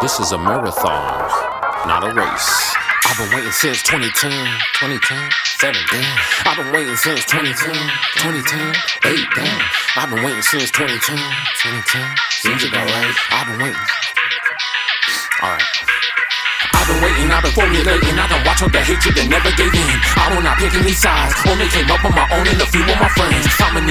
This is a marathon, not a race. I've been waiting since 2010, 2010, 7, damn. I've been waiting since 2010, 2010, 8, damn. I've been waiting since 2010, 2010, seems about right. I've been waiting. Been waiting, I've been formulating. I can watch all the hatred that never gave in. I not pick any sides. Only came up on my own and a few of my friends. People gon'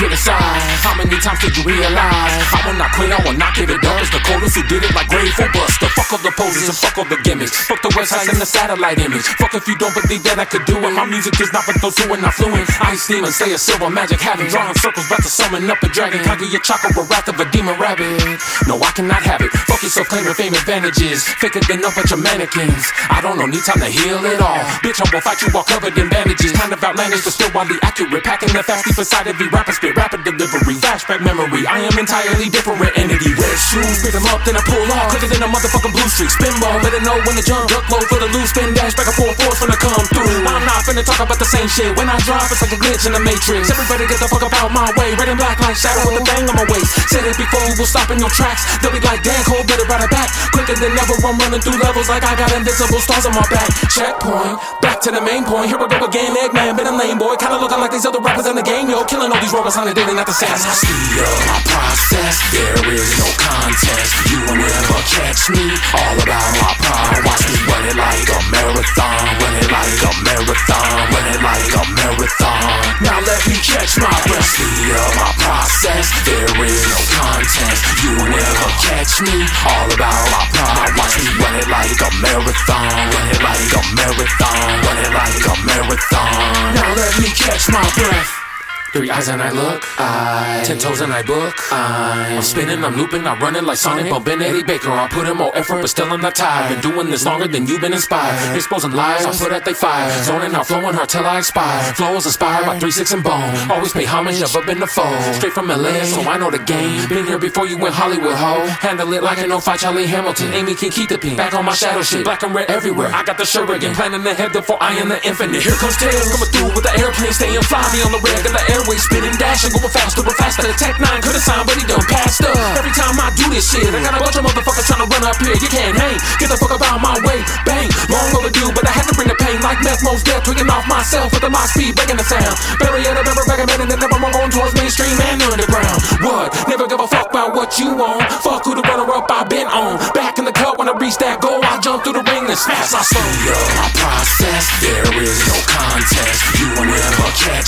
criticize? How many times did you realize? I will not quit, I will not give it up. It's the coldest who did it like Gray Fullbuster. Fuck all the poses and fuck all the gimmicks. Fuck the websites and the satellite image. Fuck if you don't believe that I could do it. My music is not for those who are not fluent. I ain't steaming, say a silver magic. Having drawing circles, about to summon up a dragon. Kaguya chakra wrath of a demon rabbit. No, I cannot have it. Fuck yourself, claiming fame advantages. Faker than a bunch of mannequins. I don't know, need time to heal it all. Bitch, I will fight you all covered in bandages. Kind of outlandish, but still wildly accurate. Packing the fast deep inside every rapper spit, rapid delivery. Flashback memory. I am entirely different entity. Red shoes, pick them up, then I pull off. Quicker than a motherfucking blue streak. Spinball, better know when to jump. Duck low for the loose spin dash. Back and forth, force when I come through. I'm not finna talk about the same shit. When I drop, it's like a glitch in the matrix. Everybody get the fuck up out my way. Red and black like shadow with a bang on my waist. Said it before, we will stop in your tracks. They'll be like, damn, cold, better ride it back. Quicker than ever, I'm running through levels like I got invisible stars on my back. Checkpoint, to the main point. Here we go again, Eggman, been a lame boy. Kinda looking like these other rappers in the game, yo. Killing all these robots on the daily, not the same. As I speed up my process, there is no contest. You will never catch me. All about my pride. Watch me run it like a marathon. Run it like a marathon. Run it like a marathon. Now let me catch my breath. Speed up my process. There is no contest. You will catch me. All about my pride. Watch me run it like a marathon. Run it like a marathon. Run it like a marathon. Now let me catch my breath. Three eyes and I look, I ten toes and I book. I am spinning, I'm looping, I'm running like Sonic, bumping Eddie Baker. I put in more effort, but still I'm not tired. Been doing this longer than you've been inspired. Exposing lies, I put at they fire. Zoning out, flowing hard till I expire. Flow is inspired by three six and bone. Always pay homage, never been the foe. Straight from LA, so I know the game. Been here before you went Hollywood, ho. Handle it like know fight Charlie Hamilton. Amy can keep the pink. Back on my shadow shit, black and red everywhere. I got the again. planning ahead before I am the infinite. Here comes Tails coming through with airplane, staying fly me on the regular airway, spinning dashing, going faster and faster. The Tech 9 could've signed, but he done passed up. Every time I do this shit, I got a bunch of motherfuckers trying to run up here. You can't hang, get the fuck about my way. Bang, long overdue, but I had to bring the pain like meth, most death, tweaking off myself with the my speed, breaking the sound. Remember back a minute, and never more going towards mainstream and underground. What? Never give a fuck about what you want. Fuck who the runner up I've been on. Back in the cup when I reach that goal, I jump through the ring and smash. I slow up my process.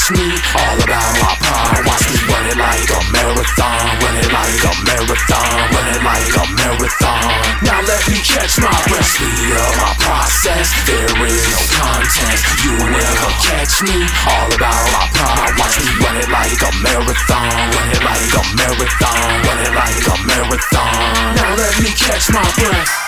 Catch me. All about my pride. Watch me run it like a marathon. Run it like a marathon. Run it like a marathon. Now let me catch my breath. Speed up my process. There is no contest. You will never catch me. All about my pride. Watch me run it like a marathon. Run it like a marathon. Run it like a marathon. Now let me catch my breath.